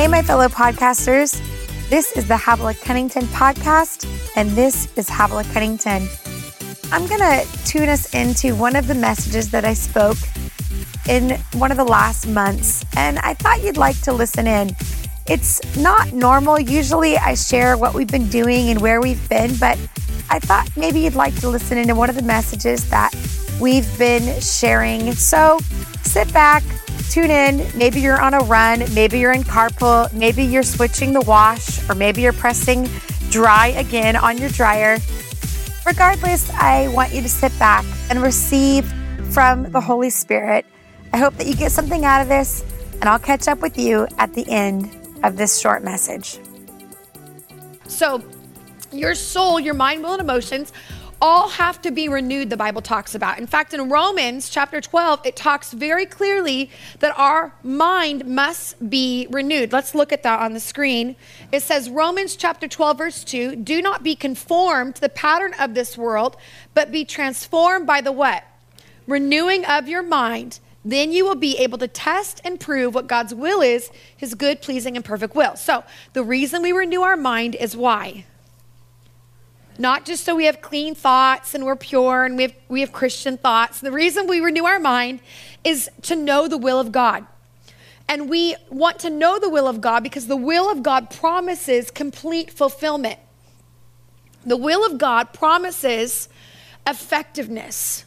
Hey, my fellow podcasters. This is the Havilah Cunnington podcast, and this is Havilah Cunnington. I'm going to tune us into one of the messages that I spoke in one of the last months, and I thought you'd like to listen in. It's not normal. Usually I share what we've been doing and where we've been, but I thought maybe you'd like to listen into one of the messages that we've been sharing. So sit back, tune in. Maybe you're on a run, maybe you're in carpool, maybe you're switching the wash, or maybe you're pressing dry again on your dryer. Regardless, I want you to sit back and receive from the Holy Spirit. I hope that you get something out of this, and I'll catch up with you at the end of this short message. So, your soul, your mind, will, and emotions all have to be renewed, the Bible talks about. In fact, in Romans chapter 12, it talks very clearly that our mind must be renewed. Let's look at that on the screen. It says, Romans chapter 12, verse 2 Do not be conformed to the pattern of this world, but be transformed by the what? Renewing of your mind. Then you will be able to test and prove what God's will is, his good, pleasing, and perfect will. So, the reason we renew our mind is why? Not just so we have clean thoughts and we're pure and we have, we have Christian thoughts. The reason we renew our mind is to know the will of God. And we want to know the will of God because the will of God promises complete fulfillment. The will of God promises effectiveness.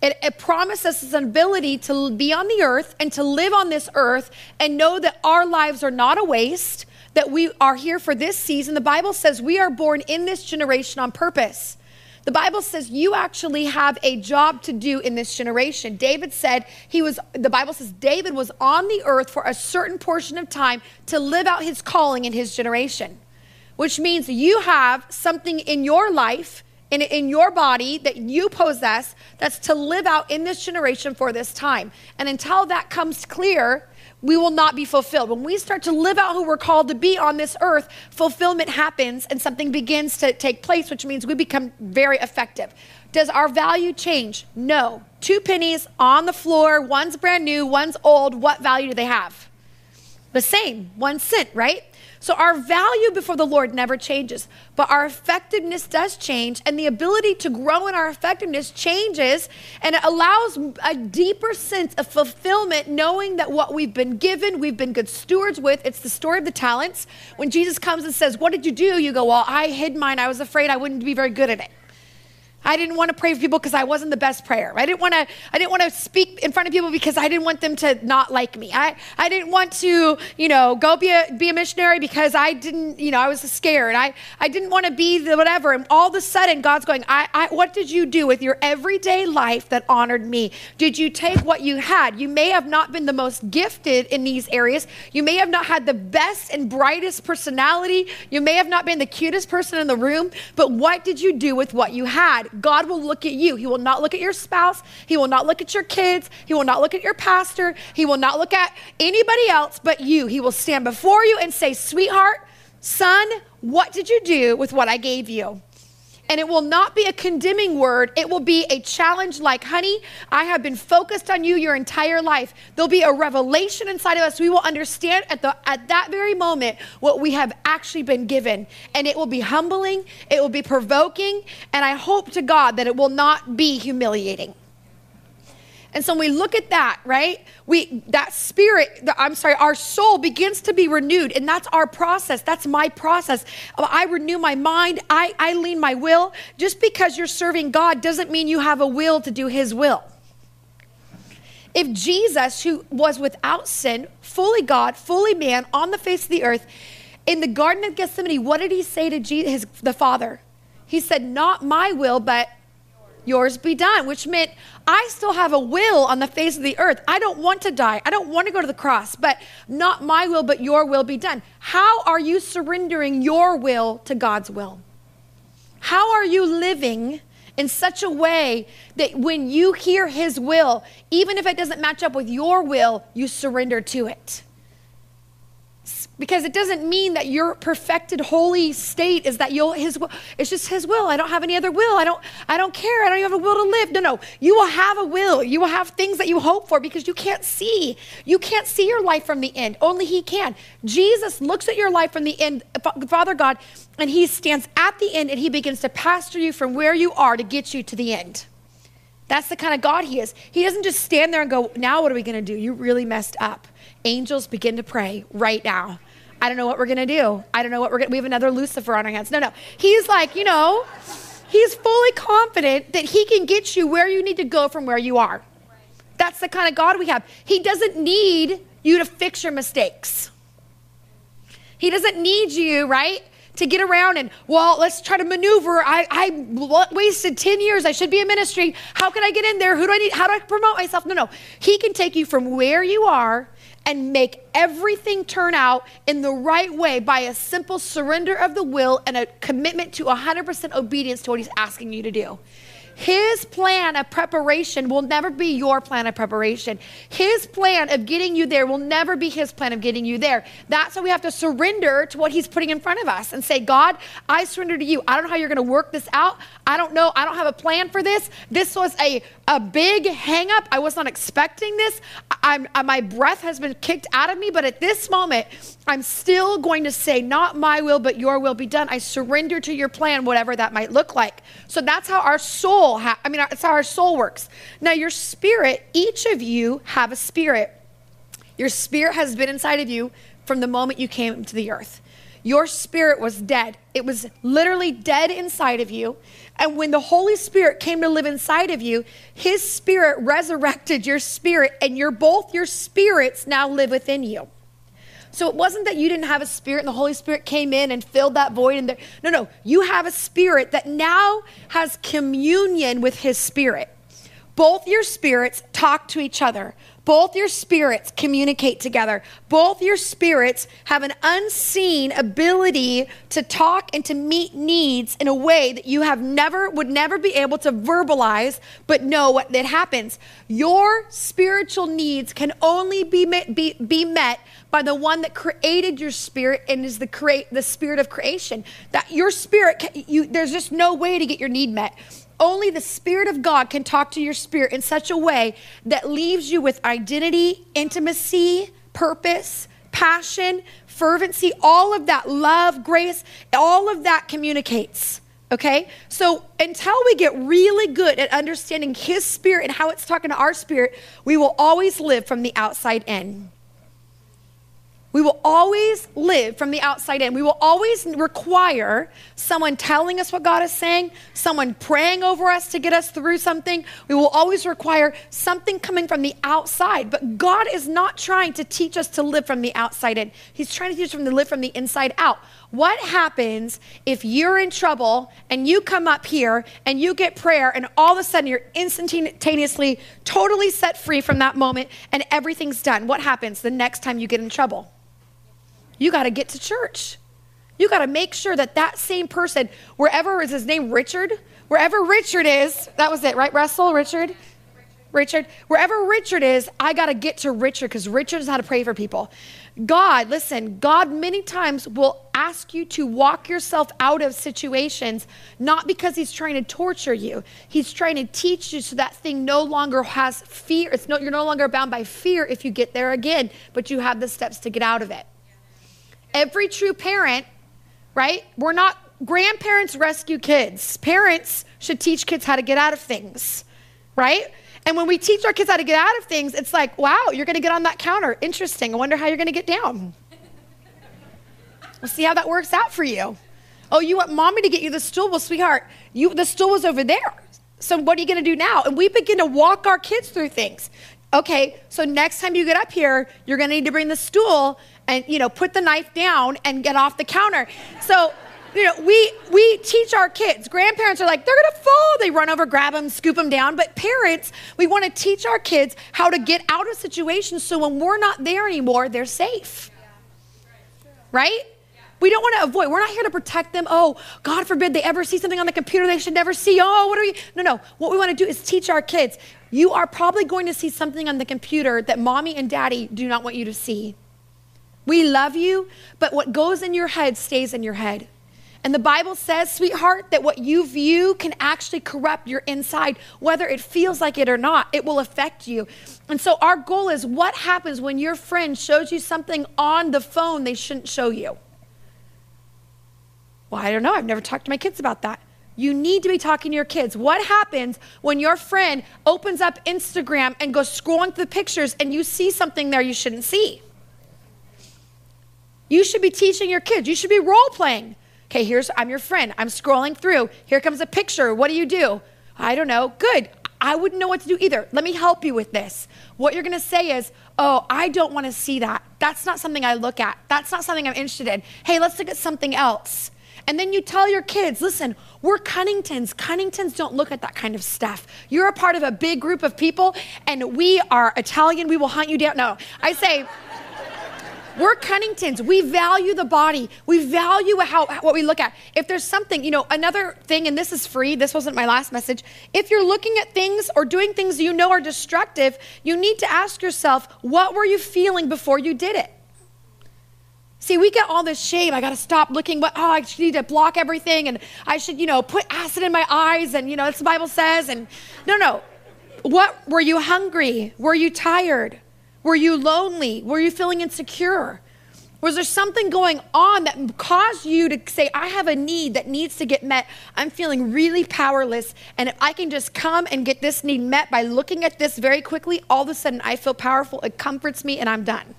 It, it, promises an ability to be on the earth and to live on this earth and know that our lives are not a waste, that we are here for this season. The Bible says we are born in this generation on purpose. The Bible says you actually have a job to do in this generation. David said he was, the Bible says David was on the earth for a certain portion of time to live out his calling in his generation, which means you have something in your life, in, in your body that you possess that's to live out in this generation for this time. And until that comes clear, we will not be fulfilled. When we start to live out who we're called to be on this earth, fulfillment happens and something begins to take place, which means we become very effective. Does our value change? No. Two pennies on the floor, one's brand new, one's old. What value do they have? The same, one cent, right? So our value before the Lord never changes, but our effectiveness does change, and the ability to grow in our effectiveness changes, and it allows a deeper sense of fulfillment, knowing that what we've been given, we've been good stewards with. It's the story of the talents. When Jesus comes and says, What did you do? You go, Well, I hid mine. I was afraid I wouldn't be very good at it. I didn't want to pray for people because I wasn't the best prayer. I didn't want to I didn't want to speak in front of people because I didn't want them to not like me. I, I didn't want to, you know, go be a be a missionary because I didn't, you know, I was scared. I, I didn't want to be the whatever. And all of a sudden God's going, I, I what did you do with your everyday life that honored me? Did you take what you had? You may have not been the most gifted in these areas. You may have not had the best and brightest personality. You may have not been the cutest person in the room, but what did you do with what you had? God will look at you. He will not look at your spouse. He will not look at your kids. He will not look at your pastor. He will not look at anybody else but you. He will stand before you and say, Sweetheart, son, what did you do with what I gave you? And it will not be a condemning word. It will be a challenge like, honey, I have been focused on you your entire life. There'll be a revelation inside of us. We will understand at, the, at that very moment what we have actually been given. And it will be humbling, it will be provoking, and I hope to God that it will not be humiliating. And so when we look at that, right? We that spirit, I'm sorry, our soul begins to be renewed, and that's our process. That's my process. Oh, I renew my mind. I, I lean my will. Just because you're serving God doesn't mean you have a will to do His will. If Jesus, who was without sin, fully God, fully man, on the face of the earth, in the Garden of Gethsemane, what did he say to Jesus, his, the Father? He said, Not my will, but yours be done, which meant I still have a will on the face of the earth. I don't want to die. I don't want to go to the cross, but not my will, but your will be done. How are you surrendering your will to God's will? How are you living in such a way that when you hear His will, even if it doesn't match up with your will, you surrender to it? Because it doesn't mean that your perfected holy state is that you'll his will it's just his will. I don't have any other will. I don't i don't care. I don't even have a will to live. No no. You will have a will. You will have things that you hope for because you can't see. You can't see your life from the end. Only he can. Jesus looks at your life from the end father god and he stands at the end and he begins to pastor you from where you are to get you to the end. That's the kind of God he is. He doesn't just stand there and go, Now what are we going to do? You really messed up. Angels begin to pray right now. I don't know what we're going to do. I don't know what we're going to We have another Lucifer on our hands. No, no. He's like, you know, he's fully confident that he can get you where you need to go from where you are. That's the kind of God we have. He doesn't need you to fix your mistakes. He doesn't need you, right? To get around and, well, let's try to maneuver. I, I wasted 10 years. I should be in ministry. How can I get in there? Who do I need? How do I promote myself? No, no. He can take you from where you are and make everything turn out in the right way by a simple surrender of the will and a commitment to 100% obedience to what he's asking you to do. His plan of preparation will never be your plan of preparation. His plan of getting you there will never be his plan of getting you there. That's why we have to surrender to what he's putting in front of us and say, God, I surrender to you. I don't know how you're going to work this out. I don't know. I don't have a plan for this. This was a, a big hang up. I was not expecting this. I'm, I, my breath has been kicked out of me, but at this moment, I'm still going to say, Not my will, but your will be done. I surrender to your plan, whatever that might look like. So that's how our soul, ha- I mean, uh, that's how our soul works. Now, your spirit, each of you have a spirit. Your spirit has been inside of you from the moment you came to the earth. Your spirit was dead. It was literally dead inside of you. And when the Holy Spirit came to live inside of you, his spirit resurrected your spirit, and your both your spirits now live within you. So it wasn't that you didn't have a spirit and the Holy Spirit came in and filled that void in there. No, no. You have a spirit that now has communion with his spirit. Both your spirits talk to each other. Both your spirits communicate together. Both your spirits have an unseen ability to talk and to meet needs in a way that you have never would never be able to verbalize but know what that happens. Your spiritual needs can only be met, be, be met by the one that created your spirit and is the create the spirit of creation. That your spirit you there's just no way to get your need met. Only the Spirit of God can talk to your spirit in such a way that leaves you with identity, intimacy, purpose, passion, fervency, all of that love, grace, all of that communicates. Okay? So until we get really good at understanding His Spirit and how it's talking to our spirit, we will always live from the outside in. We will always live from the outside in. We will always require someone telling us what God is saying, someone praying over us to get us through something. We will always require something coming from the outside. But God is not trying to teach us to live from the outside in. He's trying to teach us to live from the inside out. What happens if you're in trouble and you come up here and you get prayer and all of a sudden you're instantaneously totally set free from that moment and everything's done? What happens the next time you get in trouble? You got to get to church. You got to make sure that that same person, wherever is his name, Richard, wherever Richard is, that was it, right, Russell? Richard? Richard, wherever Richard is, I got to get to Richard because Richard knows how to pray for people. God, listen, God many times will ask you to walk yourself out of situations, not because He's trying to torture you. He's trying to teach you so that thing no longer has fear. It's no, you're no longer bound by fear if you get there again, but you have the steps to get out of it. Every true parent, right? We're not, grandparents rescue kids. Parents should teach kids how to get out of things, right? And when we teach our kids how to get out of things, it's like, wow, you're going to get on that counter. Interesting. I wonder how you're going to get down. We'll see how that works out for you. Oh, you want mommy to get you the stool? Well, sweetheart, you the stool was over there. So what are you going to do now? And we begin to walk our kids through things. Okay, so next time you get up here, you're going to need to bring the stool and you know put the knife down and get off the counter so you know we we teach our kids grandparents are like they're gonna fall they run over grab them scoop them down but parents we want to teach our kids how to get out of situations so when we're not there anymore they're safe right we don't want to avoid. We're not here to protect them. Oh, God forbid they ever see something on the computer they should never see. Oh, what are we? No, no. What we want to do is teach our kids. You are probably going to see something on the computer that mommy and daddy do not want you to see. We love you, but what goes in your head stays in your head. And the Bible says, sweetheart, that what you view can actually corrupt your inside, whether it feels like it or not. It will affect you. And so, our goal is what happens when your friend shows you something on the phone they shouldn't show you? Well, I don't know. I've never talked to my kids about that. You need to be talking to your kids. What happens when your friend opens up Instagram and goes scrolling through the pictures and you see something there you shouldn't see? You should be teaching your kids. You should be role playing. Okay, here's, I'm your friend. I'm scrolling through. Here comes a picture. What do you do? I don't know. Good. I wouldn't know what to do either. Let me help you with this. What you're going to say is, Oh, I don't want to see that. That's not something I look at. That's not something I'm interested in. Hey, let's look at something else. And then you tell your kids, listen, we're Cunningtons. Cunningtons don't look at that kind of stuff. You're a part of a big group of people, and we are Italian. We will hunt you down. No, I say, we're Cunningtons. We value the body. We value how, what we look at. If there's something, you know, another thing, and this is free, this wasn't my last message. If you're looking at things or doing things you know are destructive, you need to ask yourself, what were you feeling before you did it? See, we get all this shame. I got to stop looking. What? Oh, I need to block everything, and I should, you know, put acid in my eyes, and you know, that's the Bible says. And no, no. What were you hungry? Were you tired? Were you lonely? Were you feeling insecure? Was there something going on that caused you to say, I have a need that needs to get met? I'm feeling really powerless. And if I can just come and get this need met by looking at this very quickly, all of a sudden I feel powerful. It comforts me and I'm done.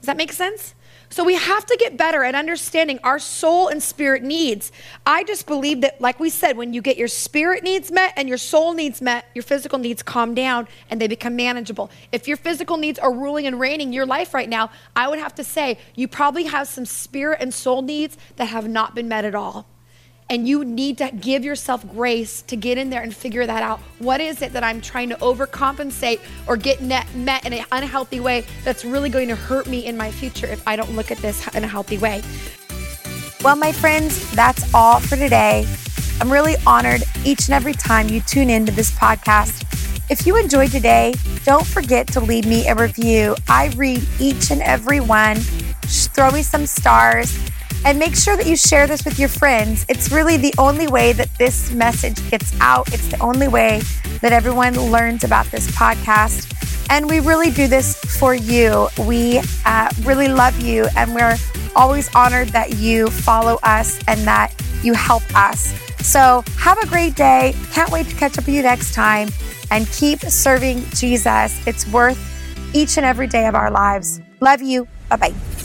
Does that make sense? So we have to get better at understanding our soul and spirit needs. I just believe that, like we said, when you get your spirit needs met and your soul needs met, your physical needs calm down and they become manageable. If your physical needs are ruling and reigning your life right now, I would have to say you probably have some spirit and soul needs that have not been met at all. And you need to give yourself grace to get in there and figure that out. What is it that I'm trying to overcompensate or get net, met in an unhealthy way that's really going to hurt me in my future if I don't look at this in a healthy way? Well, my friends, that's all for today. I'm really honored each and every time you tune into this podcast. If you enjoyed today, don't forget to leave me a review. I read each and every one. Throw me some stars and make sure that you share this with your friends. It's really the only way that this message gets out. It's the only way that everyone learns about this podcast. And we really do this for you. We uh, really love you, and we're always honored that you follow us and that you help us. So, have a great day. Can't wait to catch up with you next time and keep serving Jesus. It's worth each and every day of our lives. Love you. Bye bye.